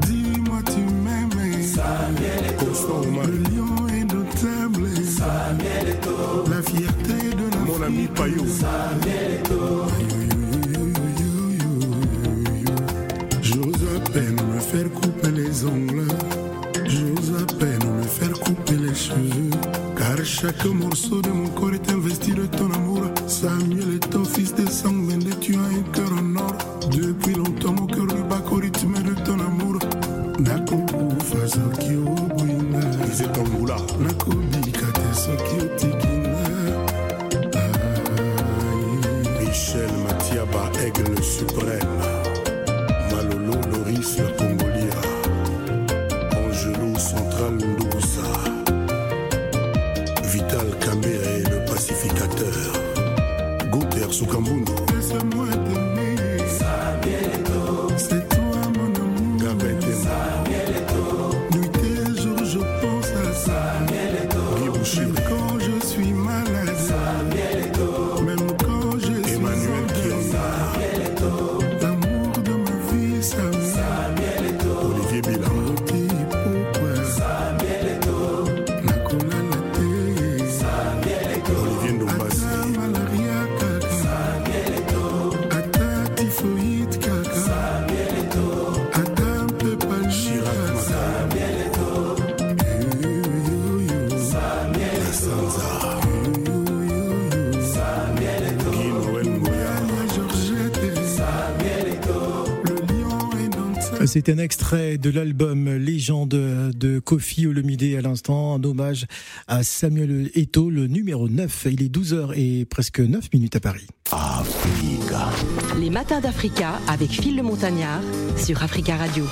Dis-moi tu m'aimes. Le lion La fierté de la Mon ami Payot. Samuel Eto. J'ose à peine me faire couper les ongles. J'ose à peine me faire couper les cheveux. Chaque morceau de mon corps est investi de ton amour. Samuel est ton fils de sang C'est un extrait de l'album Légende de Kofi Olomide à l'instant, un hommage à Samuel Eto, le numéro 9. Il est 12h et presque 9 minutes à Paris. Africa. Les matins d'Africa avec Phil le Montagnard sur Africa Radio.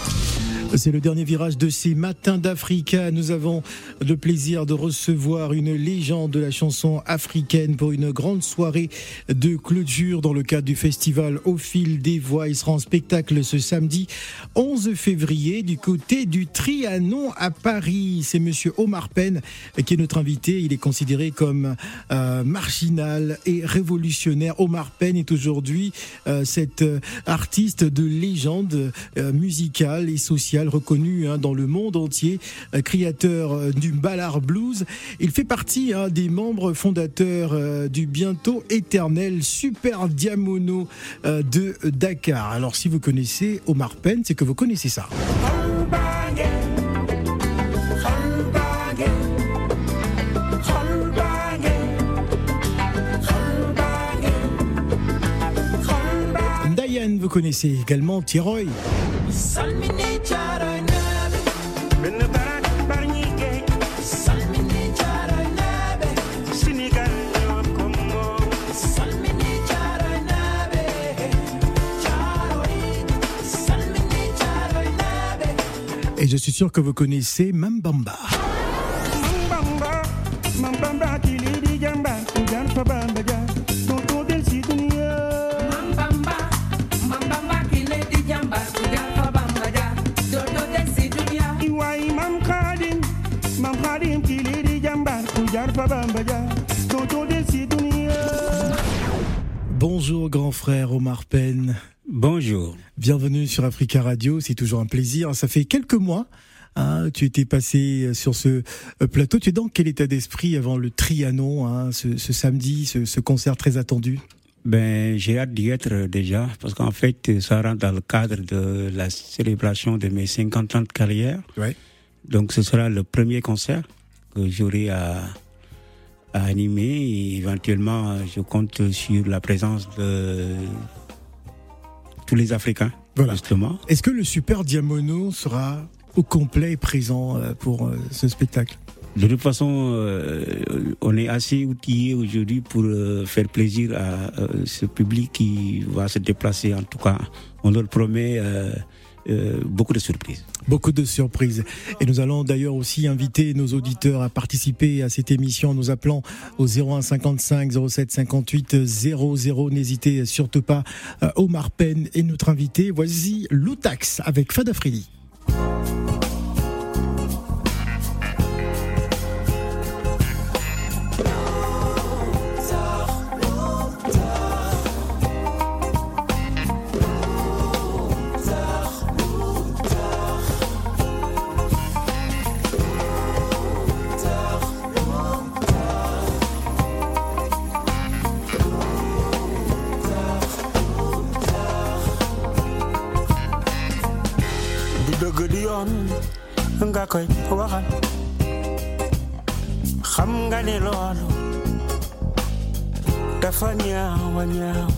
C'est le dernier virage de ces matins d'Africa. Nous avons le plaisir de recevoir une légende de la chanson africaine pour une grande soirée de clôture dans le cadre du festival Au fil des voix. Il sera en spectacle ce samedi 11 février du côté du Trianon à Paris. C'est monsieur Omar Penn qui est notre invité. Il est considéré comme euh, marginal et révolutionnaire. Omar Penn est aujourd'hui euh, cet euh, artiste de légende musicale et sociale reconnu hein, dans le monde entier, euh, créateur euh, du Ballard Blues. Il fait partie hein, des membres fondateurs euh, du bientôt éternel Super Diamono de Dakar. Alors si vous connaissez Omar Penn, c'est que vous connaissez ça. Vous connaissez également Tiroy. Et je suis sûr que vous connaissez Mambamba. Mambamba, Bonjour grand frère Omar Penn. Bonjour. Bienvenue sur Africa Radio, c'est toujours un plaisir. Ça fait quelques mois Hein, tu étais passé sur ce euh, plateau. Tu es dans quel état d'esprit avant le Trianon, hein, ce, samedi, ce, concert très attendu? Ben, j'ai hâte d'y être déjà, parce qu'en fait, ça rentre dans le cadre de la célébration de mes 50 ans de carrière. Ouais. Donc, ce sera le premier concert que j'aurai à, à animer et éventuellement je compte sur la présence de tous les Africains. Voilà. Justement. Est-ce que le Super Diamono sera au complet présent euh, pour euh, ce spectacle? De toute façon, euh, on est assez outillé aujourd'hui pour faire plaisir à ce public qui va se déplacer. En tout cas, on leur promet euh, beaucoup de surprises. Beaucoup de surprises. Et nous allons d'ailleurs aussi inviter nos auditeurs à participer à cette émission en nous appelant au 01 55 07 58 00. N'hésitez surtout pas. Euh, Omar Penn est notre invité. Voici Loutax avec Fada nga koy waxal. Xam nga ne loolu dafa ñaaw a ñaaw.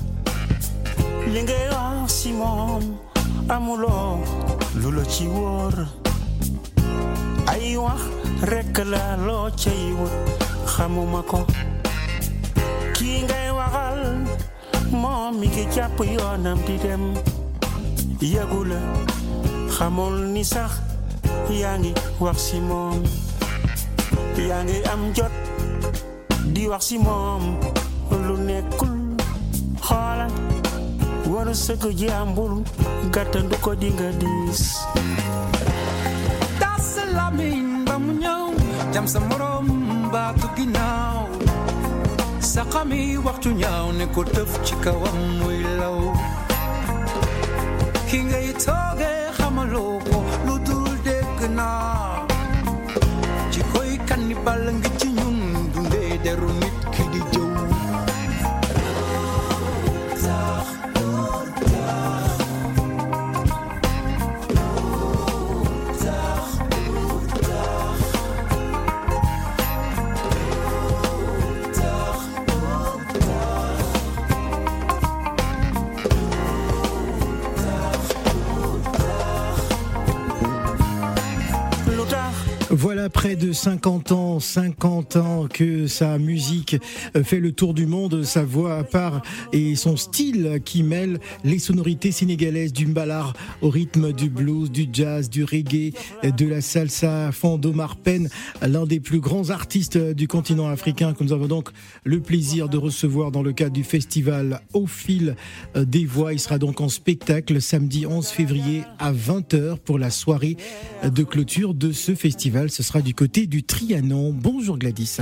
Li ngay wax si moom amuloo lu la ci wóor. Ay wax rekk la loo cay dem. Ni sax yaa ngi wax si moom. Yaa ngi am jot di wax si moom. Lu nekkul xoolal. Waru sëgg jàmbur gàttandu ko di nga diis. Tas ba mu ñëw jam sa morom baatu ginnaaw. Sa xami waxtu ñaaw ne ko tëf ci kawam muy law. Ki ngay tooge naa ci koy kannibal ngi ci ñun dundee deru 50 ans, 50 ans que sa musique fait le tour du monde, sa voix à part et son style qui mêle les sonorités sénégalaises du mbalar au rythme du blues, du jazz, du reggae, de la salsa. Fandomar Pen, l'un des plus grands artistes du continent africain que nous avons donc le plaisir de recevoir dans le cadre du festival Au fil des voix. Il sera donc en spectacle samedi 11 février à 20h pour la soirée de clôture de ce festival. Ce sera du côté du Trianon. Bonjour Gladys.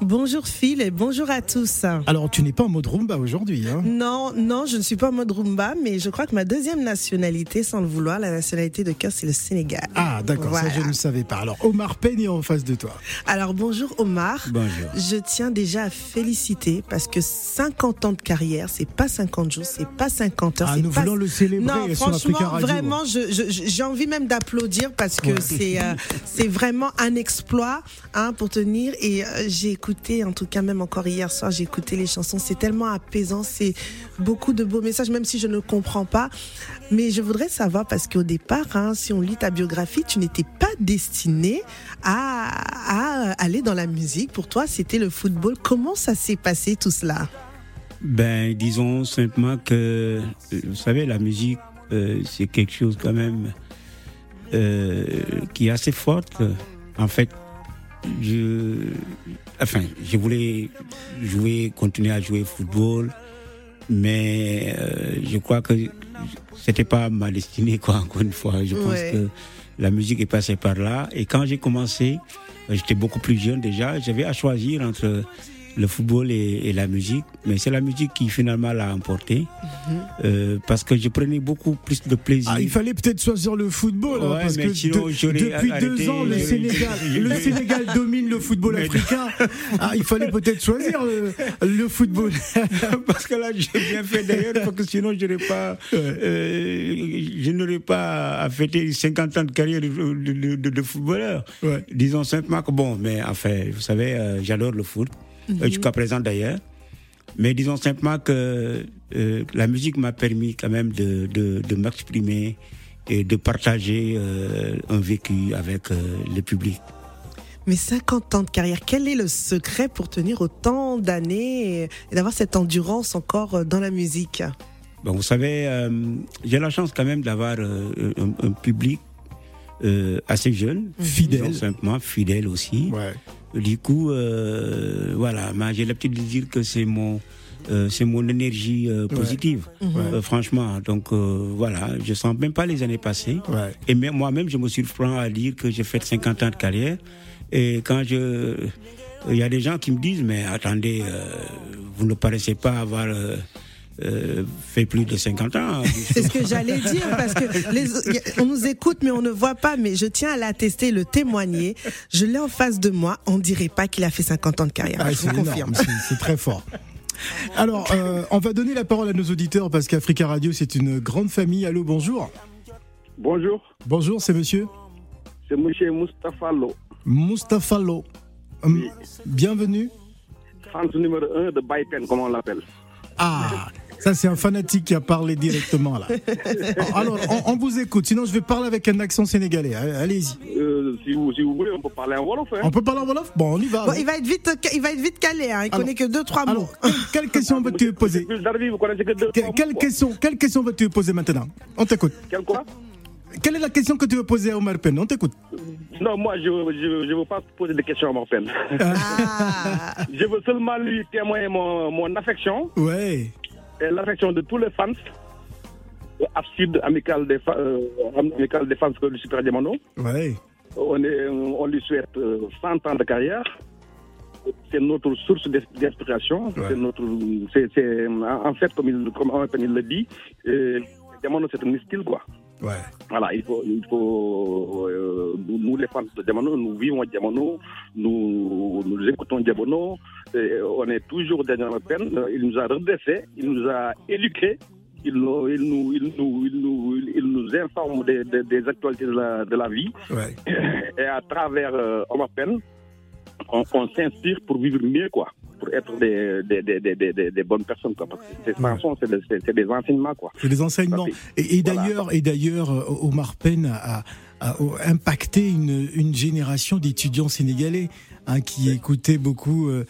Bonjour Phil et bonjour à tous. Alors tu n'es pas en mode rumba aujourd'hui. Hein? Non, non, je ne suis pas en mode rumba, mais je crois que ma deuxième nationalité, sans le vouloir, la nationalité de cœur, c'est le Sénégal. ah d'accord, Voilà. ça je ne savais pas. Alors Omar Pen est en face de toi. Alors bonjour Omar. Bonjour. Je tiens déjà à féliciter parce que 50 ans de carrière, c'est pas 50 jours, c'est pas 50 heures. Ah, nous pas- voulons le célébrer Non, sur franchement, Radio. vraiment, j'ai envie même d'applaudir parce que Ouais. c'est euh, c'est vraiment un exploit hein, pour tenir. Et euh, j'ai écouté, en tout cas même encore hier soir, j'ai écouté les chansons. C'est tellement apaisant, c'est beaucoup de beaux messages, même si je ne comprends pas. Mais je voudrais savoir parce qu'au départ, hein, si on lit ta biographie, tu n'étais pas destiné à, aller dans la musique. Pour toi, c'était le football. Comment ça s'est passé tout cela? Ben, disons simplement que, euh, vous savez, la musique, euh, c'est quelque chose quand même qui est assez forte. En fait, je, enfin, je voulais jouer, continuer à jouer au football, mais euh, je crois que c'était pas ma destinée, quoi, encore une fois. Je pense Ouais. que la musique est passée par là. Et quand j'ai commencé, euh, j'étais beaucoup plus jeune déjà, j'avais à choisir entre le football et, et la musique, mais c'est la musique qui finalement l'a emporté, euh, parce que je prenais beaucoup plus de plaisir. Ah, il fallait peut-être choisir le football, hein, parce que sinon, de- j'aurais depuis arrêté, deux ans, le Sénégal, le Sénégal domine le football Mais- africain. Ah, il fallait peut-être choisir le, le football. parce que là, j'ai bien fait d'ailleurs, parce que sinon, j'aurais pas, euh, je n'aurais pas à fêter 50 ans de carrière de, de- de- de footballeur. Ouais. Disons simplement que bon, mais enfin, vous savez, euh, j'adore le foot, euh, jusqu'à présent d'ailleurs. Mais disons simplement que euh, la musique m'a permis quand même de, de, de m'exprimer et de partager euh, un vécu avec euh, le public. Mais 50 ans de carrière, quel est le secret pour tenir autant d'années et et d'avoir cette endurance encore dans la musique? Bon, vous savez, euh, j'ai la chance quand même d'avoir euh, un, un public euh, assez jeune, Fidèle. disons simplement fidèle aussi. Ouais. Du coup, euh, voilà, moi, j'ai l'habitude de dire que c'est mon euh, c'est mon énergie euh, positive, Euh, franchement. Donc euh, voilà, je sens même pas les années passées. Ouais. Et même moi-même, je me surprends à dire que j'ai fait 50 ans de carrière. Et quand je, il y a des gens qui me disent, mais attendez, euh, vous ne paraissez pas avoir euh, fait plus de 50 ans. C'est ce que j'allais dire parce que les, on nous écoute mais on ne voit pas. Mais je tiens à l'attester, le témoigner. Je l'ai en face de moi. On dirait pas qu'il a fait 50 ans de carrière. Ah, je c'est vous confirme. c'est- très fort. Alors, euh, on va donner la parole à nos auditeurs parce qu'Africa Radio, c'est une grande famille. Allô, bonjour. Bonjour, Bonjour, c'est monsieur C'est monsieur Moustapha Lo, Mustapha Lo. Hum, Bienvenue. fan numéro 1 de Baïpen, comme on l'appelle? Ah, ça c'est un fanatique qui a parlé directement là. Alors, on, on vous écoute. Sinon, je vais parler avec un accent sénégalais. Allez-y. Euh, si, vous, si vous voulez, on peut parler en Wolof. Hein. On peut parler en Wolof? Bon, on y va. Bon, il va être vite, il va être vite calé. Hein. Il Alors- connaît que deux trois mots. Alors, quelle, quelle question veux-tu poser Plus d'Arbi, vous connaissez que deux Que- trois mots, quelle, question, quelle question veux-tu poser maintenant? On t'écoute. Quel quoi? Quelle est la question que tu veux poser à Omar Pen? On t'écoute. Non, moi, je ne veux pas poser de questions à Morpen. Ah, je veux seulement lui témoigner mon, mon affection Ouais. Et l'affection de tous les fans. Abside amical des, euh, amical des fans le Super Diamono. Ouais. On, est, on lui souhaite euh, 100 ans de carrière. C'est notre source d'inspiration. Ouais. C'est notre, c'est, c'est- en fait, comme il, comme il le dit, euh, Diamono, c'est un style, quoi. Ouais. Voilà, il faut, il faut euh, nous, les fans de Diamono, nous vivons Diamono, nous, nous écoutons Diamono, on est toujours derrière la peine. Il nous a redressés, il nous a éduqués, il nous, il nous, il nous, il nous, il nous informe des, des, des actualités de la, de la vie. Ouais. Et à travers euh, Omar Pen, on, on s'inspire pour vivre mieux, quoi. Pour être des, des, des, des, bonnes personnes, quoi. Parce que c'est des, c'est- c'est des enseignements, quoi. C'est les enseignements. Et, et Voilà. d'ailleurs, et d'ailleurs, euh, Omar Pen a, impacté une, une génération d'étudiants sénégalais hein, qui écoutaient beaucoup euh,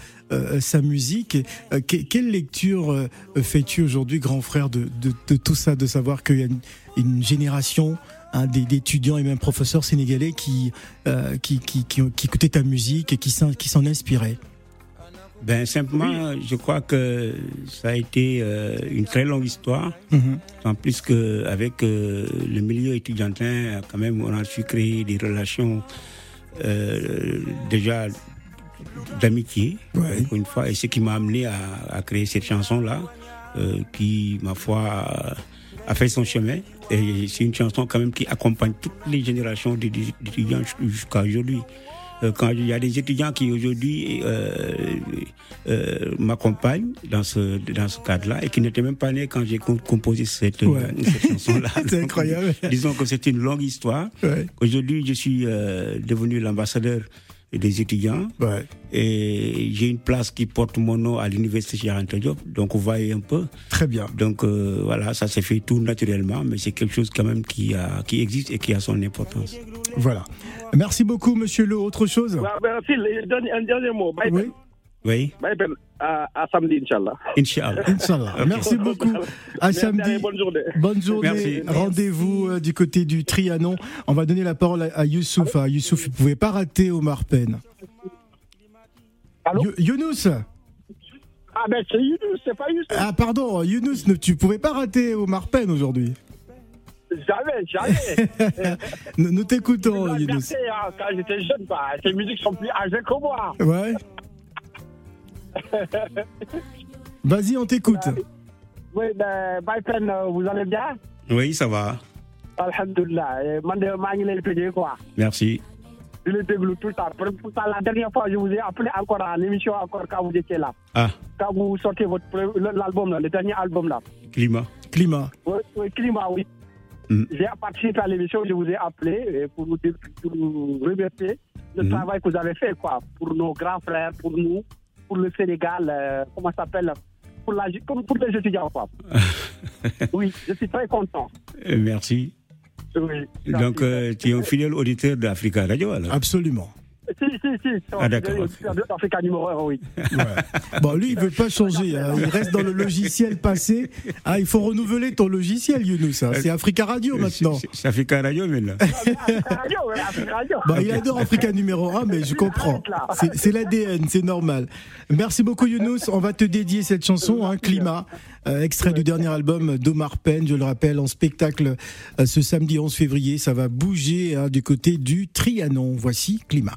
sa musique. Euh, que- quelle lecture euh, fais-tu aujourd'hui, grand frère, de, de, de tout ça, de savoir qu'il y a une, une génération hein, d'étudiants et même professeurs sénégalais qui, euh, qui, qui, qui, qui écoutaient ta musique et qui s'en inspiraient? Ben simplement, je crois que ça a été euh, une très longue histoire. Mhm. En plus que avec euh, le milieu étudiantin, quand même, on a su créer des relations euh, déjà d'amitié, Ouais. une fois, et ce qui m'a amené à, à créer cette chanson-là, euh, qui, ma foi, a fait son chemin. Et c'est une chanson quand même qui accompagne toutes les générations d'étu- d'étudiants jusqu'à aujourd'hui. Euh, Quand il y a des étudiants qui aujourd'hui euh, m'accompagnent dans ce dans ce cadre-là et qui n'étaient même pas nés quand j'ai com- composé cette, Ouais. cette chanson-là. C'est incroyable. Disons que c'est une longue histoire. Ouais. Aujourd'hui, je suis devenu l'ambassadeur des étudiants Ouais. et j'ai une place qui porte mon nom à l'université Anta Diop. Donc, vous voyez un peu. Très bien. Donc, euh, voilà, ça s'est fait tout naturellement, mais c'est quelque chose quand même qui, a, qui existe et qui a son importance. Voilà. Merci beaucoup, monsieur Le. Autre chose? Ben, Phil, un dernier, un dernier mot. Bye Oui. Oui, Ben, à, à samedi, Inch'Allah. Inch'Allah. Inch'Allah. Merci beaucoup. À Merci, samedi. allez, bonne journée. Bonne journée. Merci. Rendez-vous euh, du côté du Trianon. On va donner la parole à, à Youssouf. Ah, Youssouf, vous ne pouvez pas rater Omar Pen. Allô You- Younous. Ah ben c'est Younous, c'est pas Younous. Ah, pardon, Younous, tu ne pouvais pas rater Omar Pen aujourd'hui. Jamais, jamais. Nous, nous t'écoutons, Younous. merci, hein, quand j'étais jeune, quoi. Ces musiques sont plus âgées que moi. Ouais. Vas-y, on t'écoute. Oui, ben, euh, vous allez bien? Oui, ça va. Alhamdulillah. Quoi. Merci. Je le déglu tout le temps. Pour- Pourtant, la dernière fois, je vous ai appelé encore à l'émission, encore quand vous étiez là. Ah, Quand vous sortez votre l'album, là, le dernier album là. climat. Climat. Oui, oui, Climat, oui. Mm. J'ai participé à l'émission, je vous ai appelé euh, pour vous, dire- pour vous remercier le Mm. travail que vous avez fait, quoi, pour nos grands frères, pour nous, pour le Sénégal, euh, comment ça s'appelle, pour, la, comme pour les étudiants, quoi. oui, je suis très content. Merci. Oui. Donc, euh, tu es un fidèle auditeur d'Africa Radio, alors Absolument. Si, si, si. Ah, d'accord, numéro 1, oui. Bon, lui, il veut pas changer. hein. Il reste dans le logiciel passé. Ah, il faut renouveler ton logiciel, Younous. hein. C'est Africa Radio maintenant. C'est Africa Radio Radio, oui, Africa Radio. Bah, il adore Africa numéro 1, mais je comprends. C'est c'est l'ADN, c'est normal. Merci beaucoup Younous. On va te dédier cette chanson, hein, Climat, euh, extrait du dernier album d'Omar Penn, je le rappelle, en spectacle euh, ce samedi 11 février. Ça va bouger hein, du côté du Trianon. Voici Climat.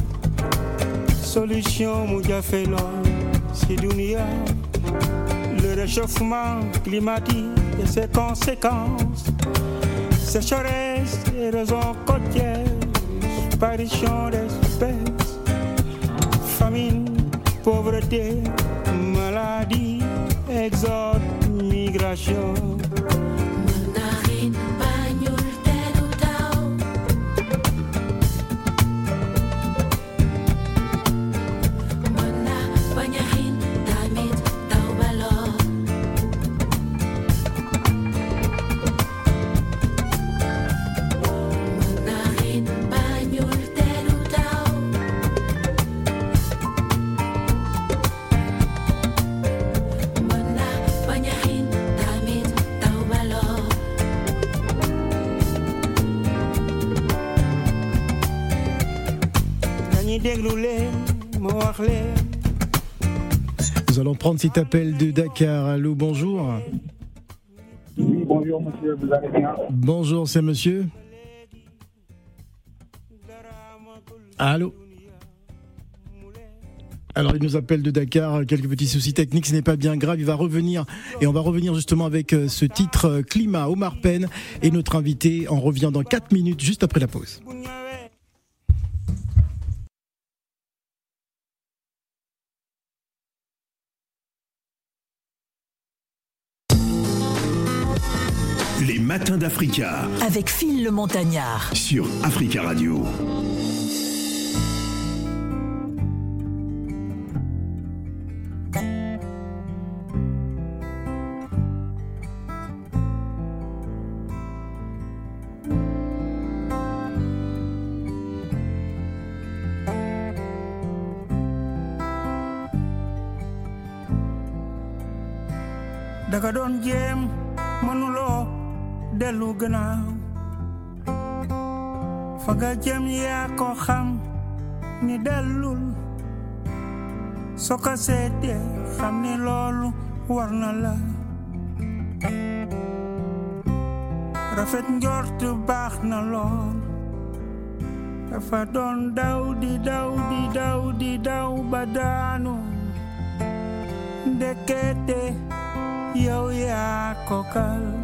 solution mu jafe lool si dunia. Le réchauffement climatique et ses conséquences. Sécheresse érosion côtière disparition d'espèces famine pauvreté maladie exode migration Nous allons prendre cet appel de Dakar. Allô, bonjour. Oui, bonjour monsieur, vous allez bien? Bonjour, c'est monsieur. Allô? Alors il nous appelle de Dakar, quelques petits soucis techniques, ce n'est pas bien grave, il va revenir et on va revenir justement avec euh, ce titre euh, Climat Omar Penn et notre invité en revient dans 4 minutes juste après la pause. Matins d'Africa avec Phil le Montagnard. sur Africa Radio. Nga jëm yaa ko xam ni dellul soo ko seetee xam ni loolu war na la. Rafet njort baax na lool dafa doon daw di daw di daw di daw ba daanu ndekete yow yaa ko kal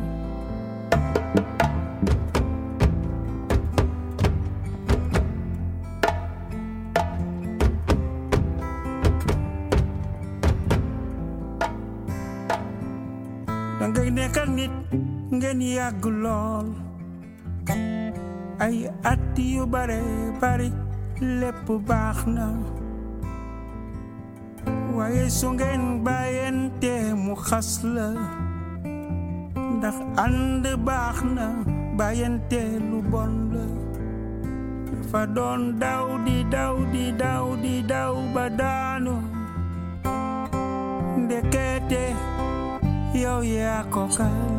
ngeen yàgg lool ay at yu bare bari lépp baax na. Waaye su ngeen bàyyente mu xas la ndax ànd baax na bàyyente lu bon la dafa doon daw di daw di daw di daw ba daanu ndekete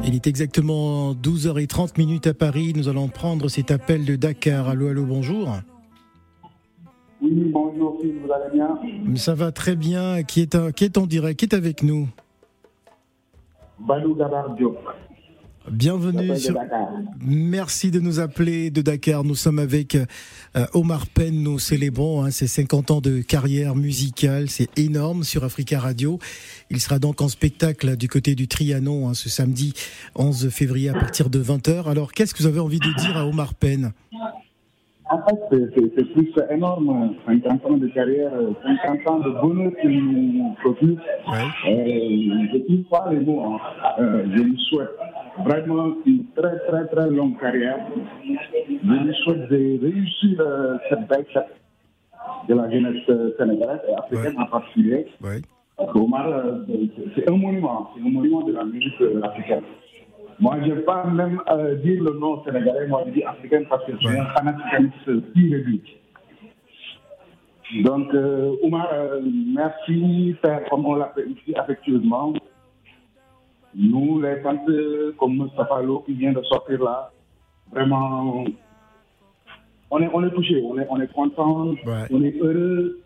Il est exactement 12h30 minutes à Paris. Nous allons prendre cet appel de Dakar. Allô, allô, bonjour. Oui, bonjour vous allez bien Ça va très bien. Qui est, en- qui est en direct? Qui est avec nous? Balou Gabar Diop, Bienvenue de. Merci de nous appeler de Dakar. Nous sommes avec euh, Omar Penn. Nous célébrons hein, ses 50 ans de carrière musicale. C'est énorme sur Africa Radio. Il sera donc en spectacle du côté du Trianon hein, ce samedi 11 février à partir de 20h. Alors, qu'est-ce que vous avez envie de dire à Omar Penn? En fait, c'est- plus énorme, 50 ans de carrière, 50 ans de bonheur qu'il nous procure. Ouais. Euh, je ne trouve pas les mots. hein. Euh, je lui souhaite vraiment une très très très longue carrière. Je lui souhaite de réussir euh, cette belle fête de la jeunesse euh, sénégalaise et africaine en particulier. Ouais. Parce que Omar, euh, c'est- un monument, c'est un monument de la musique africaine. Moi, je ne vais pas même euh, dire le nom sénégalais, moi je dis africaine parce que je suis un panafricaniste pur et. Donc, euh, Omar, merci, père, comme on l'appelle ici affectueusement. Nous, les fans euh, comme Mustafa qui vient de sortir là, vraiment, on est, on est touché, on est, on est content, on est heureux,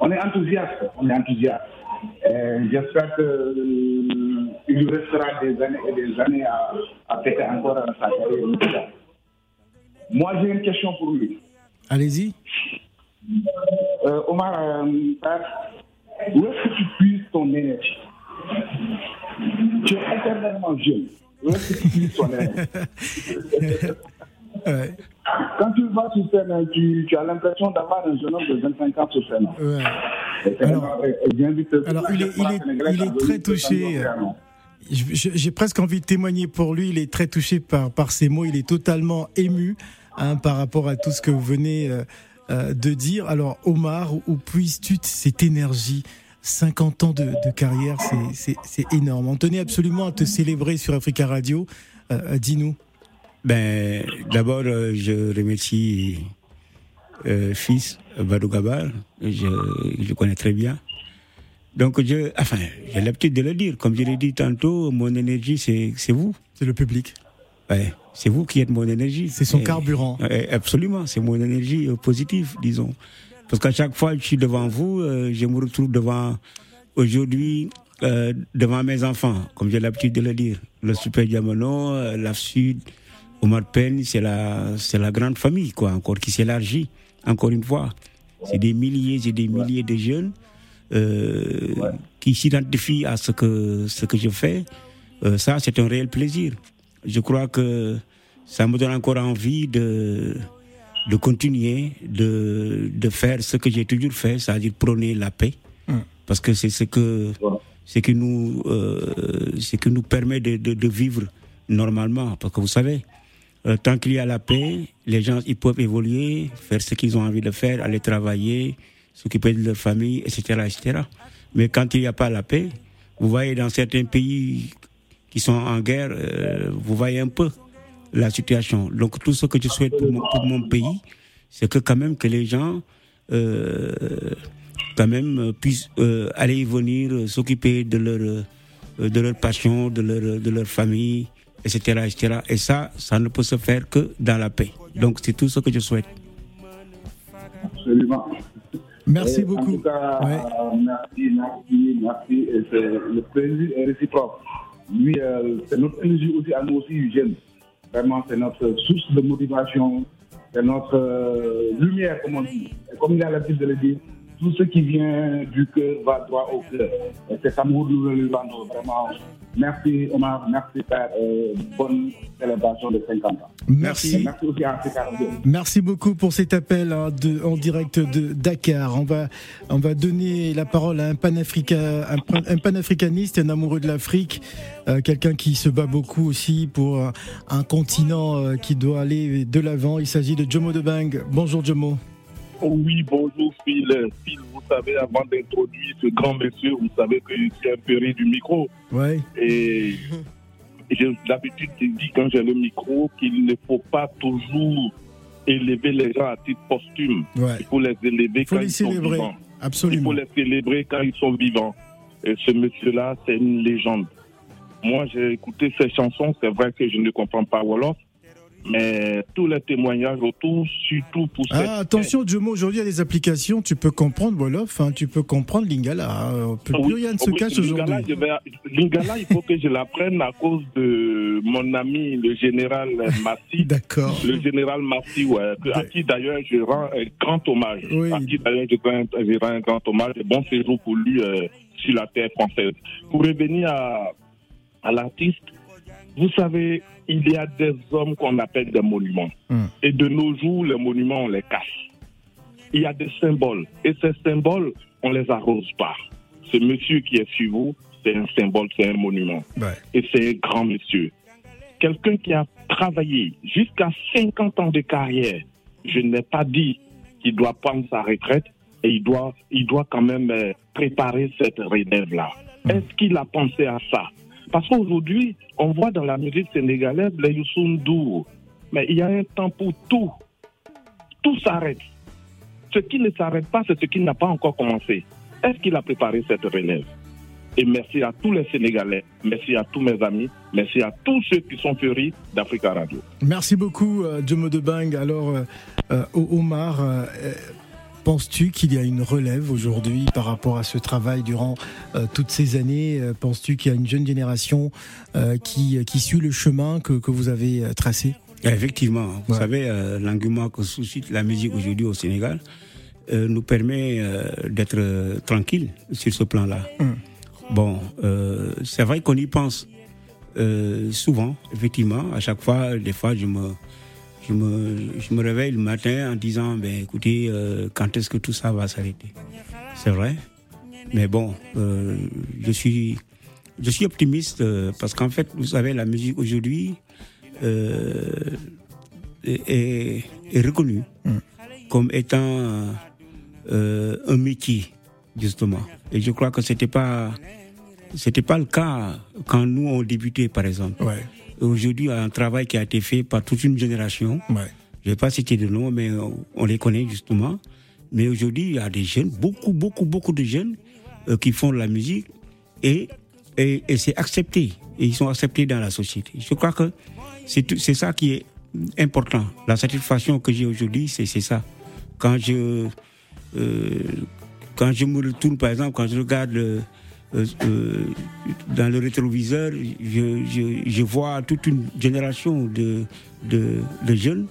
on est enthousiaste, on est enthousiaste. J'espère qu'il lui restera des années et des années à, à fêter encore sa carrière. Moi, j'ai une question pour lui. Allez-y. Euh, Omar, euh, père, où est-ce que tu puisses ton énergie? Tu es éternellement jeune. Quand tu vas sur scène, hein, tu, tu as l'impression d'avoir un jeune homme de 25 ans sur scène. Ouais. Alors- il est, il est, il est très touché. J'ai presque envie de témoigner pour lui. Il est très touché par, par ces mots. Il est totalement ému hein, par rapport à tout ce que vous venez euh, euh, de dire. Alors, Omar, où puisses-tu cette énergie 50 ans de, de carrière, c'est- énorme. On tenait absolument à te célébrer sur Africa Radio. Euh, euh, Dis-nous. Ben, d'abord, euh, je remercie euh, fils Badou Gabar, je, je connais très bien. Donc, je, enfin, j'ai l'habitude de le dire. Comme je l'ai dit tantôt, mon énergie, c'est vous. C'est le public. Ouais, c'est vous qui êtes mon énergie. C'est son Et- carburant. Ouais, absolument, c'est mon énergie positive, disons. Parce qu'à chaque fois que je suis devant vous, euh, je me retrouve devant, aujourd'hui, euh, devant mes enfants, comme j'ai l'habitude de le dire. Le Super Diamono, euh, la Sud, Omar Penn, c'est la, la grande famille, quoi, encore, qui s'élargit, encore une fois. C'est des milliers et des milliers de jeunes euh, qui s'identifient à ce que, ce que je fais. Euh, ça, c'est un réel plaisir. Je crois que ça me donne encore envie de, de continuer, de, de faire ce que j'ai toujours fait, c'est-à-dire prôner la paix. Parce que c'est ce que, ce qui nous, euh, ce qui nous permet de, de, de vivre normalement. Parce que vous savez, euh, tant qu'il y a la paix, les gens ils peuvent évoluer, faire ce qu'ils ont envie de faire, aller travailler, s'occuper de leur famille, etc., etc. Mais quand il n'y a pas la paix, vous voyez dans certains pays qui sont en guerre, euh, vous voyez un peu la situation. Donc tout ce que je souhaite pour mon, pour mon pays, c'est que quand même que les gens euh, quand même euh, puissent euh, aller et venir, euh, s'occuper de leur euh, de leur passion, de leur de leur famille, etc., etc. Et ça, ça ne peut se faire que dans la paix. Donc c'est tout ce que je souhaite. Absolument. Merci Et beaucoup. En tout cas, euh, merci, merci, merci. Et c'est- le plaisir est réciproque. Lui, euh, c'est notre énergie aussi à nous aussi, jeunes. Vraiment, c'est notre source de motivation, c'est notre euh, lumière, comme on dit. Comme il a l'habitude de le dire, tout ce qui vient du cœur va droit au cœur. Et c'est amour nous le rendons vraiment. Merci Omar, merci Père. Euh, bonne célébration de 50 ans. Merci. Et merci aussi à Africa Radio. Merci beaucoup pour cet appel hein, de, en direct de Dakar. On va, on va donner la parole à un, un, un panafricaniste, un amoureux de l'Afrique, euh, quelqu'un qui se bat beaucoup aussi pour euh, un continent euh, qui doit aller de l'avant. Il s'agit de Jomo Debang. Bonjour Jomo. Oui, bonjour Phil. Phil, vous savez, avant d'introduire ce grand monsieur, vous savez que je suis impéré du micro. Ouais. Et j'ai l'habitude de dire quand j'ai le micro qu'il ne faut pas toujours élever les gens à titre posthume. Ouais. Il faut les élever faut quand les ils sont célébrer. vivants. Absolument. Il faut les célébrer quand ils sont vivants. Et ce monsieur-là, c'est une légende. Moi, j'ai écouté ses chansons. C'est vrai que je ne comprends pas Wolof. Mais tous les témoignages autour, surtout pour cette Ah, attention, Jomo, aujourd'hui, il y a des applications, tu peux comprendre Wolof, hein, tu peux comprendre Lingala. hein. Plus Oui, rien ne se oui, cache Lingala, aujourd'hui. Lingala, il faut que je l'apprenne à cause de mon ami, le général Massi. D'accord. Le général Massi, ouais, à qui d'ailleurs je rends un grand hommage. À qui d'ailleurs je rends, je rends un grand hommage. Et bon séjour pour lui euh, sur la terre française. Pour revenir à, à l'artiste, vous savez, il y a des hommes qu'on appelle des monuments. Et de nos jours, les monuments, on les casse. Il y a des symboles. Et ces symboles, on les arrose pas. Ce monsieur qui est sur vous, c'est un symbole, c'est un monument. Et c'est un grand monsieur. Quelqu'un qui a travaillé jusqu'à 50 ans de carrière. Je n'ai pas dit qu'il doit prendre sa retraite et il doit, il doit quand même euh, préparer cette relève-là. Est-ce qu'il a pensé à ça? Parce qu'aujourd'hui, on voit dans la musique sénégalaise les Youssou N'Dour. Mais il y a un temps pour tout. Tout s'arrête. Ce qui ne s'arrête pas, c'est ce qui n'a pas encore commencé. Est-ce qu'il a préparé cette relève? Et merci à tous les Sénégalais, merci à tous mes amis, merci à tous ceux qui sont furieux d'Africa Radio. Merci beaucoup, euh, Jomo Debang. Alors, euh, euh, Omar, penses-tu qu'il y a une relève aujourd'hui par rapport à ce travail durant euh, toutes ces années? Euh, Penses-tu qu'il y a une jeune génération euh, qui, qui suit le chemin que, que vous avez tracé? Effectivement, vous savez, euh, l'engouement que suscite la musique aujourd'hui au Sénégal nous permet d'être tranquille sur ce plan-là. Bon, euh, c'est vrai qu'on y pense souvent, effectivement. À chaque fois, des fois, je me, je me, je me réveille le matin en disant, ben, écoutez, euh, quand est-ce que tout ça va s'arrêter? C'est vrai. Mais bon, euh, je suis, je suis optimiste euh, parce qu'en fait, vous savez, la musique aujourd'hui est, est- est reconnue comme étant un métier, justement. Et je crois que c'était pas, c'était pas le cas quand nous on débuté, par exemple. Aujourd'hui, un travail qui a été fait par toute une génération. Je vais pas citer de nom, mais on, on les connaît justement. Mais aujourd'hui, il y a des jeunes, beaucoup, beaucoup, beaucoup de jeunes euh, qui font de la musique et, et, et c'est accepté. Et ils sont acceptés dans la société. Je crois que c'est ça qui est important. La satisfaction que j'ai aujourd'hui, c'est c'est ça. Quand je, euh, quand je me retourne, par exemple, quand je regarde le, euh, euh, dans le rétroviseur, je, je, je vois toute une génération de, de, de jeunes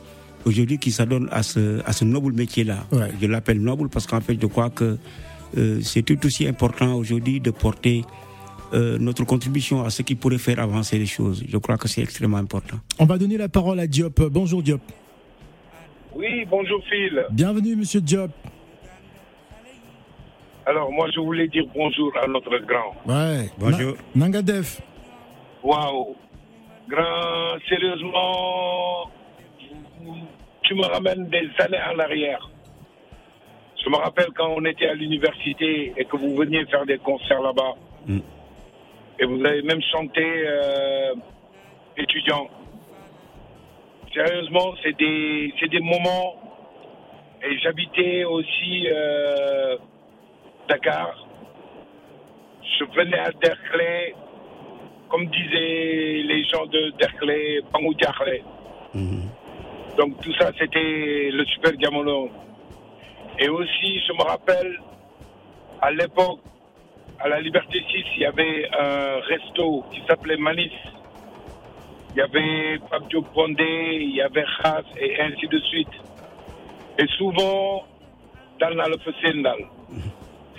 aujourd'hui qui s'adonnent à ce, à ce noble métier-là. Je l'appelle noble parce qu'en fait, je crois que euh, c'est tout aussi important aujourd'hui de porter euh, notre contribution à ce qui pourrait faire avancer les choses. Je crois que c'est extrêmement important. On va donner la parole à Diop. Bonjour Diop. Oui, bonjour Phil. Bienvenue Monsieur Diop. Alors moi je voulais dire bonjour à notre grand. Ouais. Bonjour. Na- Nangadef. Waouh. Grand, sérieusement, tu me ramènes des années en arrière. Je me rappelle quand on était à l'université et que vous veniez faire des concerts là-bas. Et vous avez même chanté euh, étudiant. Sérieusement, c'est des, c'est des moments. Et j'habitais aussi euh, Dakar. Je venais à Derklé, comme disaient les gens de Derklé, Pangou Diakhlé. Donc tout ça, c'était le super diamolo. Et aussi, je me rappelle, à l'époque, à la Liberté 6, il y avait un resto qui s'appelait Manis. Il y avait Diop Bondé, il y avait Khas et ainsi de suite. Et souvent, dans le Fessendal.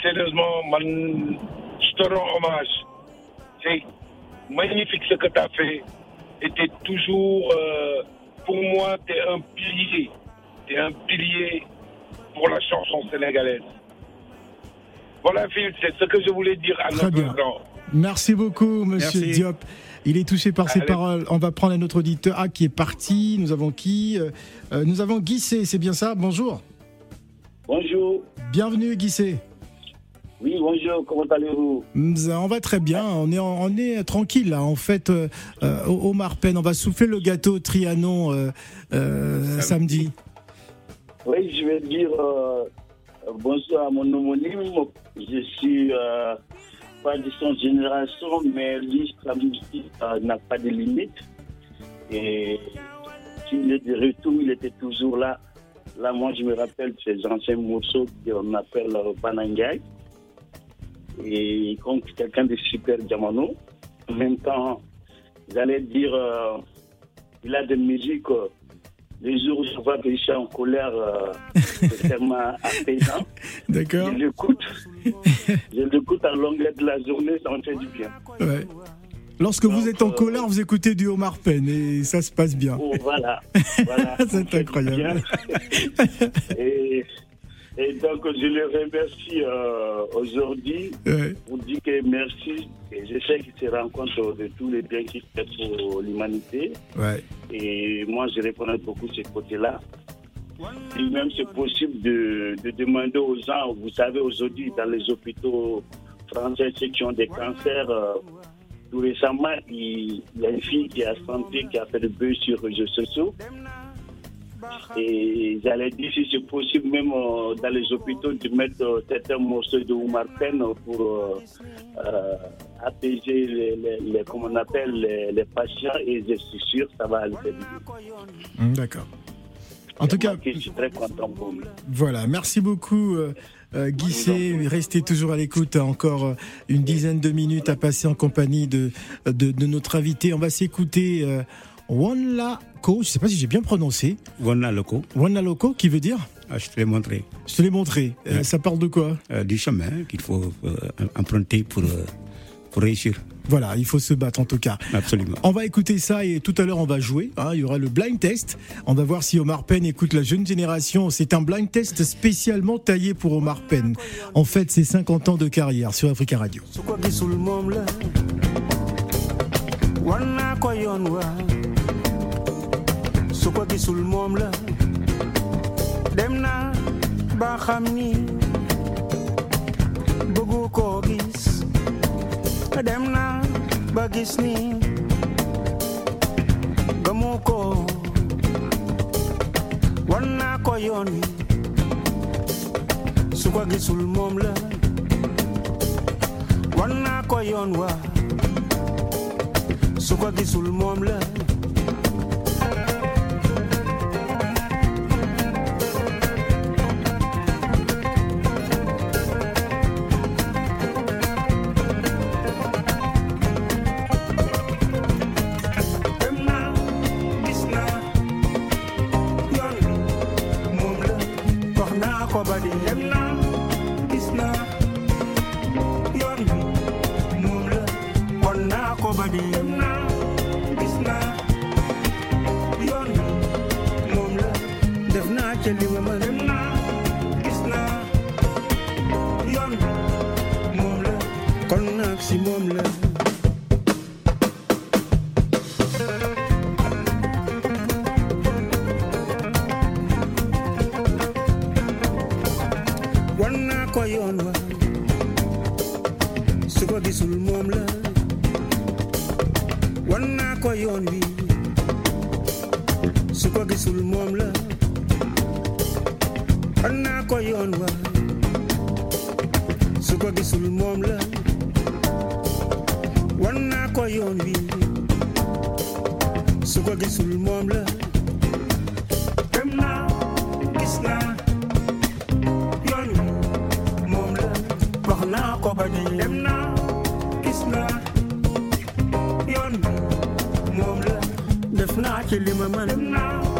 Sérieusement, man, je te rends hommage. C'est magnifique ce que tu as fait. Et tu toujours, euh, pour moi, tu es un pilier. Tu es un pilier pour la chanson sénégalaise. Voilà, Phil, c'est ce que je voulais dire à Très notre bien. grand. Merci beaucoup, Monsieur Merci. Diop. Il est touché par ses paroles. On va prendre un autre auditeur ah, qui est parti. Nous avons qui Euh, euh, Nous avons Guissé, c'est bien ça? Bonjour. Bonjour. Bienvenue Guissé. Oui, bonjour, comment allez-vous On va très bien, on est, en- on est tranquille là. En fait, euh, euh, Marpen, on va souffler le gâteau Trianon euh, euh, samedi. Oui, je vais dire euh, bonsoir à mon homonyme. Je suis euh, pas de son génération, mais euh, n'a pas de limite. Et s'il est de retour, il était toujours là. Là, moi, je me rappelle ces anciens morceaux qu'on appelle euh, Banangay. Et donc, quelqu'un de super diamano. En même temps, j'allais dire, euh, il a des musiques. euh, les jours où je vois que je suis en colère, euh, c'est tellement apaisant. D'accord. Je l'écoute. je l'écoute à longueur de la journée, ça me fait du bien. Ouais. Lorsque vous êtes en colère, vous écoutez du Omar Penn et ça se passe bien. Oh, voilà. voilà. C'est incroyable. et, et donc, je le remercie euh, aujourd'hui pour dire que merci. Et je sais qu'il se rend compte de tous les biens qu'il fait pour l'humanité. Et moi, je reconnais beaucoup ce côté-là. Et même, c'est possible de, de demander aux gens, vous savez, aujourd'hui, dans les hôpitaux français, ceux qui ont des cancers, euh, tout récemment, il, il y a une fille qui a santé, qui a fait le buzz sur les réseaux sociaux. Et j'allais dire, si c'est possible, même euh, dans les hôpitaux, de mettre euh, certains morceaux de Oumar pour euh, apaiser les, les- les- comment on appelle, les, les patients. Et je suis sûr que ça va aller. Hum, D'accord. En tout cas, je suis très content pour lui. Voilà, merci beaucoup euh, Guissé. Restez toujours à l'écoute, hein, encore une dizaine de minutes à passer en compagnie de, de, de notre invité. On va s'écouter, euh, Wanlako, je sais pas si j'ai bien prononcé. Wanlako. Wanlako, qui veut dire Ah, je te l'ai montré. Je te l'ai montré. Euh, ça parle de quoi Euh, du chemin qu'il faut euh, emprunter pour, euh, pour réussir. Voilà, il faut se battre en tout cas. Absolument. On va écouter ça et tout à l'heure on va jouer. hein, il y aura le blind test. On va voir si Omar Penn écoute la jeune génération. C'est un blind test spécialement taillé pour Omar Penn. En fait, c'est 50 ans de carrière sur Africa Radio. Su ko gisul moom la. Wan naa ko yoon wa su ko gisul moom la dem naa ba xam ni bëggu koo gis. Dem ba gis ni gëmu ko. Ko yoon su ko la. Ko wa. La def naa ci li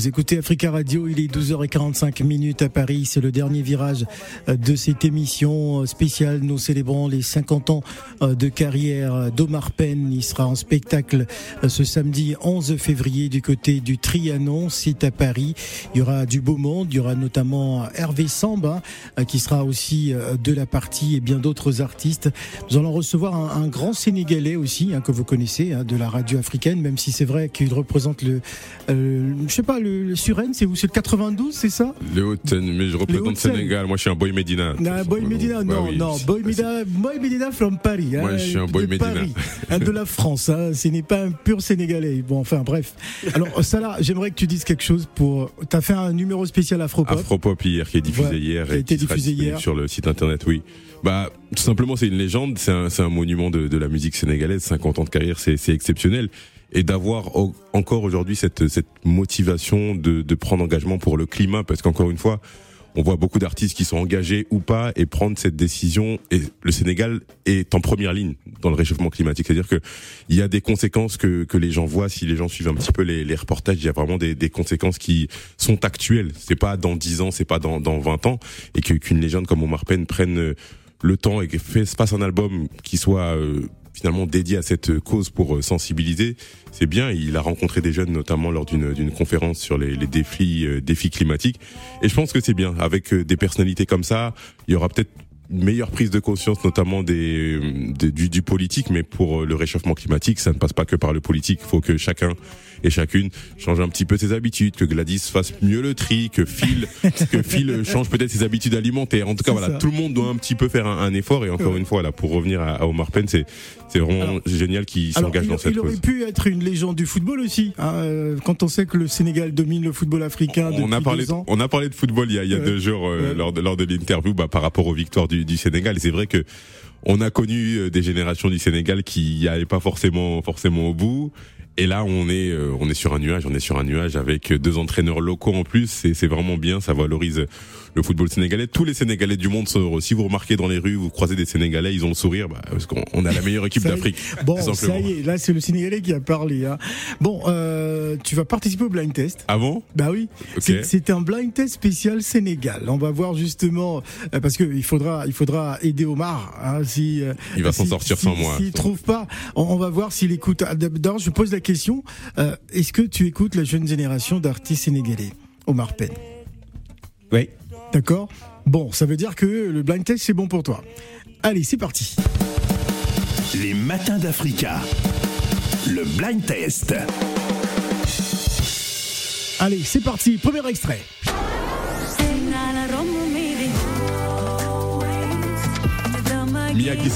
Vous écoutez Africa Radio, il est 12h45 minutes à Paris. C'est le dernier virage euh, de cette émission spéciale. Nous célébrons les 50 ans euh, de carrière d'Omar Penn. Il sera en spectacle euh, ce samedi 11 février du côté du Trianon. C'est à Paris. Il y aura du beau monde. Il y aura notamment Hervé Samba euh, qui sera aussi euh, de la partie et bien d'autres artistes. Nous allons recevoir un, grand Sénégalais aussi hein, que vous connaissez hein, de la radio africaine, même si c'est vrai qu'il représente le, euh, je sais pas, le, le Suren, c'est où? C'est le 92, c'est ça? Les Hauts-de-Seine, mais je représente. Sénégal. Moi, je suis un boy Medina. Non, Boy Medina, Bah non, oui. non, Boy Medina, Boy Medina from Paris. Moi, hein, je suis un Boy de Medina. Paris, hein, de la France. Hein, ce n'est pas un pur Sénégalais. Bon, enfin, bref. Alors, Salah, j'aimerais que tu dises quelque chose pour. T'as fait un numéro spécial Afropop. Afropop hier, qui est diffusé Ouais, hier. qui a et été sera diffusé hier. Sur le site internet, oui. Bah, tout simplement, c'est une légende. C'est un, un monument de, de la musique sénégalaise. 50 ans de carrière, c'est exceptionnel. Et d'avoir encore aujourd'hui cette, cette motivation de, de prendre engagement pour le climat, parce qu'encore une fois, on voit beaucoup d'artistes qui sont engagés ou pas et prendre cette décision. Et le Sénégal est en première ligne dans le réchauffement climatique. C'est-à-dire que il y a des conséquences que, que les gens voient. Si les gens suivent un petit peu les, les reportages, il y a vraiment des, des conséquences qui sont actuelles. C'est pas dans 10 ans, c'est pas dans, dans 20 ans. Et qu'une légende comme Omar Penn prenne le temps et que fasse un album qui soit euh, finalement dédié à cette cause pour euh, sensibiliser, c'est bien. Il a rencontré des jeunes, notamment lors d'une conférence sur les, défis euh, défis climatiques. Et je pense que c'est bien. Avec euh, des personnalités comme ça, il y aura peut-être meilleure prise de conscience, notamment des, des- du, du politique, mais pour euh, le réchauffement climatique, ça ne passe pas que par le politique. Il faut que chacun et chacune change un petit peu ses habitudes, que Gladys fasse mieux le tri, que Phil, que Phil euh, change peut-être ses habitudes alimentaires. En tout cas, voilà, ça. tout le monde doit un petit peu faire un, un effort. Et encore Ouais. une fois, là, pour revenir à, à Omar Penn, c'est c'est vraiment génial qu'il s'engage il, dans cette il aurait cause. pu être une légende du football aussi. hein, euh, quand on sait que le Sénégal domine le football africain depuis On a parlé, deux ans. on a parlé de football il y a, il y a Ouais. deux jours euh, Ouais. lors de, lors de l'interview bah, par rapport aux victoires du, du Sénégal. C'est vrai que on a connu euh, des générations du Sénégal qui n'y allaient pas forcément forcément au bout. Et là, on est, euh, on est sur un nuage, on est sur un nuage avec deux entraîneurs locaux en plus. C'est vraiment bien, ça valorise le football sénégalais. Tous les Sénégalais du monde sont heureux. Si vous remarquez dans les rues, vous croisez des Sénégalais, ils ont le sourire, bah, parce qu'on on a la meilleure équipe d'Afrique. Bon, ça y est, là c'est le Sénégalais qui a parlé. hein. Bon, euh, tu vas participer au blind test. Ah bon? Bah oui. C'est- un blind test spécial Sénégal. On va voir justement euh, parce que il faudra, il faudra aider Omar hein, si euh, Il va s'en si- sortir si- sans moi. S'il trouve pas, on, on va voir s'il écoute. Ah, D'abord, je pose la question euh, est-ce que tu écoutes la jeune génération d'artistes sénégalais, Omar Penn? Oui. D'accord? Bon, ça veut dire que le blind test c'est bon pour toi. Allez, c'est parti. Les matins d'Africa. Le blind test. Allez, c'est parti. Premier extrait. Mia qui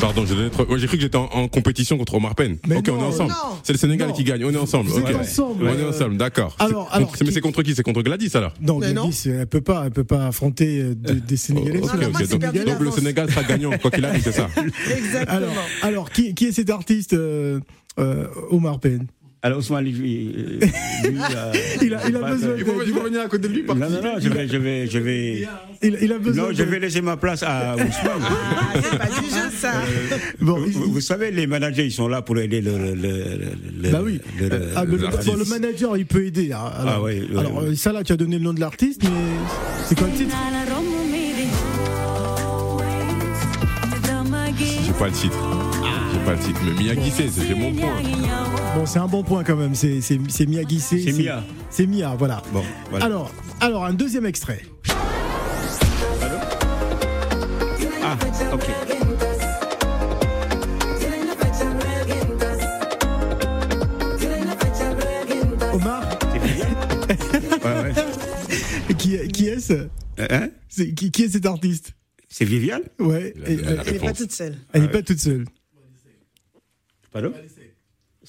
Pardon, je ouais, j'ai cru que j'étais en, en compétition contre Omar Penn. Mais ok, on est ensemble. C'est le Sénégal Non. qui gagne. On est ensemble. Vous ok. êtes ensemble. On est ensemble, d'accord. Alors, alors, mais c'est contre qui? C'est contre Gladys alors? Non, Mais non. Gladys, elle peut pas, elle peut pas affronter euh, de- des Sénégalais. Donc, le Sénégal sera gagnant, quoi qu'il arrive, c'est ça. Exactement. Alors, alors qui, qui est cet artiste, euh, euh, Omar Penn? Alors Ousmane, lui, euh, lui, euh, Il a, il a besoin. Il faut, il faut venir à côté de lui. Non, non, non, je vais, je vais, je vais. Il, il a besoin. Non, je de- vais laisser ma place à Ousmane. Ah, c'est pas du jeu ça. Bon, vous, il- vous- vous savez, les managers, ils sont là pour aider le. le, Bah oui. le- Euh, ah, mais le, l'artiste. bon, le manager, il peut aider. hein. Alors, Ah ouais, ouais, alors ouais. euh, ça là, tu as donné le nom de l'artiste, mais c'est quoi le titre? J'ai pas le titre. J'ai pas le titre. Mais Mia qui c'est C'est mon point. Bon, c'est un bon point quand même. C'est Mia Guissé. C'est Mia. C'est Mia, voilà. Bon, voilà. Alors, alors un deuxième extrait. Ah, ok. Omar. Ouais, ouais. qui, qui est-ce Hein C'est- qui, qui est cet artiste C'est Viviane Ouais. Euh, la Elle est pas réponse. toute seule. elle n'est pas toute seule. Pardon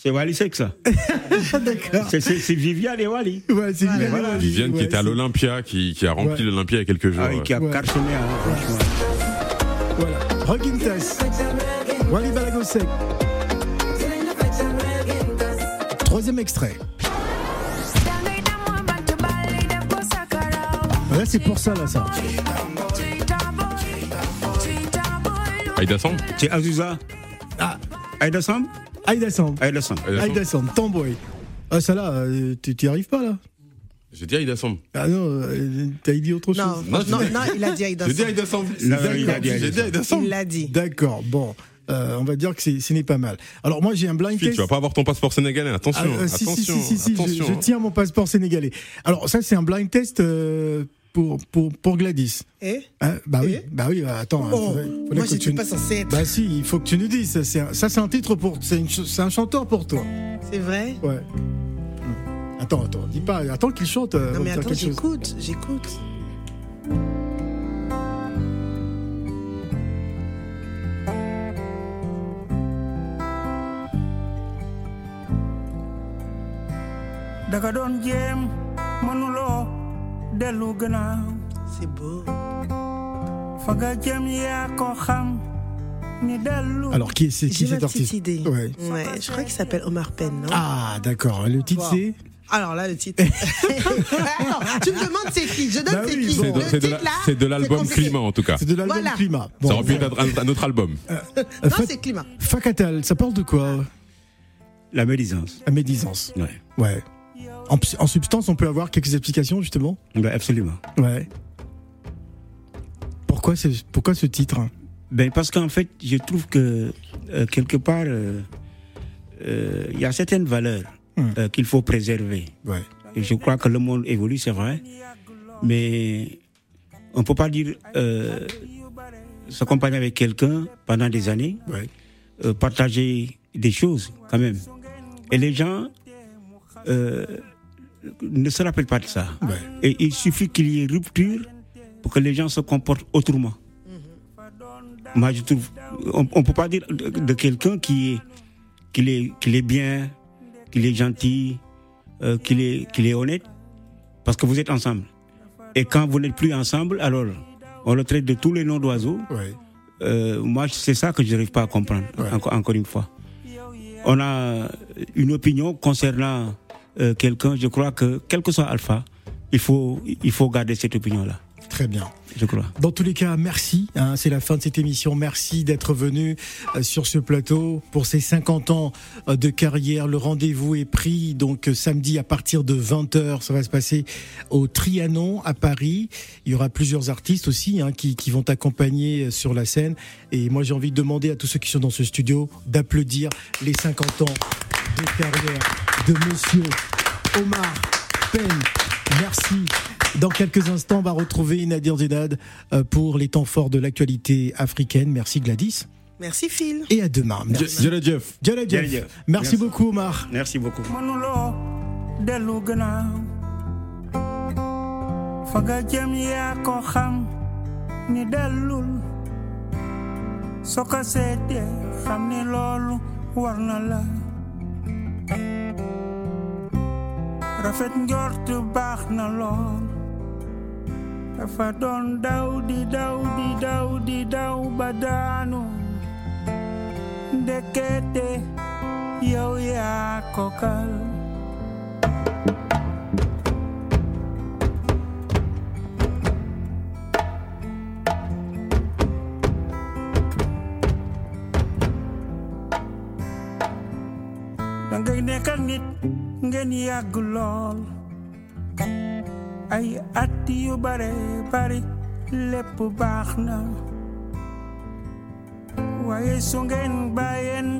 C'est Wally ça. D'accord. C'est- Viviane et Wally. Ouais, c'est Viviane. voilà. Wally. Viviane qui Ouais, était à l'Olympia, qui, qui a rempli Ouais. l'Olympia il y a quelques jours. Ah, et qui a Ouais. cartonné, hein, franchement. Voilà. Rogintas. Wally Balagosek. Troisième extrait. Là, c'est pour ça, là, ça. Aïda Samb? C'est Azusa. Ah. Aïda Samb? Aïda Samb. Aïda Samb. Aïda Tomboy. Ah, ça là, euh, tu t'y arrives pas, là J'ai dit Aïda Samb. Ah non, euh, t'as dit autre Non, chose non, non, il a dit Aïda J'ai dit. Aïda Samb. Non, non, il a D'accord, dit Aïda J'ai dit Aïda Samb. Il l'a dit. D'accord, bon. Euh, on va dire que c'est- ce n'est pas mal. Alors, moi, j'ai un blind test. tu vas pas avoir ton passeport sénégalais. Attention, Ah, euh, si, si, attention, si, si, je- attention. je, tiens mon passeport sénégalais. Alors, ça, c'est un blind test euh, pour, pour, pour Gladys. Eh Hein, bah oui, bah oui, bah, attends. Oh, faudrait- faudrait moi, j'étais tu- pas censé être. Bah si, il faut que tu nous dises. Ça, c'est un, ça, c'est un titre pour. C'est, une ch- c'est un chanteur pour toi. C'est vrai? Ouais. Attends, attends, dis pas. Attends qu'il chante. euh, Non, mais attends, chose. j'écoute, j'écoute. daga jéem mënuloo dellu gannaaw C'est beau. fa nga jëm yaa ko xam Alors, qui est, c'est, qui cet artiste idée. Ouais. Ouais, je crois qu'il s'appelle Omar Penn, non Ah, d'accord. Le titre, Wow. c'est. Alors là, le titre. Tu me demandes c'est qui Je donne Bah c'est oui, qui bon. C'est de, c'est l'album. Climat en tout cas. C'est de l'album Voilà. Climat. Ça aurait pu être un, un autre album. Euh, Non, Fat- c'est climat. Facatal, ça parle de quoi La médisance. La médisance. Ouais. Ouais. En, substance, on peut avoir quelques explications, justement? Ouais, absolument. Ouais. Pourquoi, pourquoi ce titre? Ben, parce qu'en fait, je trouve que euh, quelque part, euh, euh, il y a certaines valeurs euh, qu'il faut préserver. Ouais. Et je crois que le monde évolue, c'est vrai. Mais on ne peut pas dire s'accompagner avec quelqu'un pendant des années, Ouais. partager des choses quand même. Et les gens euh, ne se rappellent pas de ça. Ouais. Et il suffit qu'il y ait rupture pour que les gens se comportent autrement. Moi, je trouve, on ne peut pas dire de, de quelqu'un qui est, qu'il est, qu'il est bien, qu'il est gentil, euh, qu'il est, qu'il est honnête, parce que vous êtes ensemble. Et quand vous n'êtes plus ensemble, alors On le traite de tous les noms d'oiseaux. Euh, moi, c'est ça que je n'arrive pas à comprendre, encore, encore une fois. On a une opinion concernant euh, quelqu'un, je crois que, quel que soit Alpha, il faut, il faut garder cette opinion-là. Très bien. Je crois. Dans tous les cas, merci. hein, c'est la fin de cette émission. Merci d'être venu euh, sur ce plateau pour ces 50 ans euh, de carrière. Le rendez-vous est pris donc euh, samedi à partir de 20h. Ça va se passer au Trianon à Paris. Il y aura plusieurs artistes aussi hein, qui, qui vont t'accompagner euh, sur la scène. Et moi, j'ai envie de demander à tous ceux qui sont dans ce studio d'applaudir les 50 ans de carrière de Monsieur Omar Penn. Merci. Dans quelques instants, on va retrouver Nadir Zedad euh, pour les temps forts de l'actualité africaine. Merci Gladys. Merci Phil. Et à demain. Merci. Merci, Merci. beaucoup Omar. Merci beaucoup. soo ko seetee xam loolu war na la rafet njort baax na lool dafa doon daw di daw di daw di daw ba daanu ndekete yow yaa ko kal dangay nekk ak nit ngeen yàgg lool. Ay at yu bare bari lépp baax na. Waaye su ngeen bàyyeen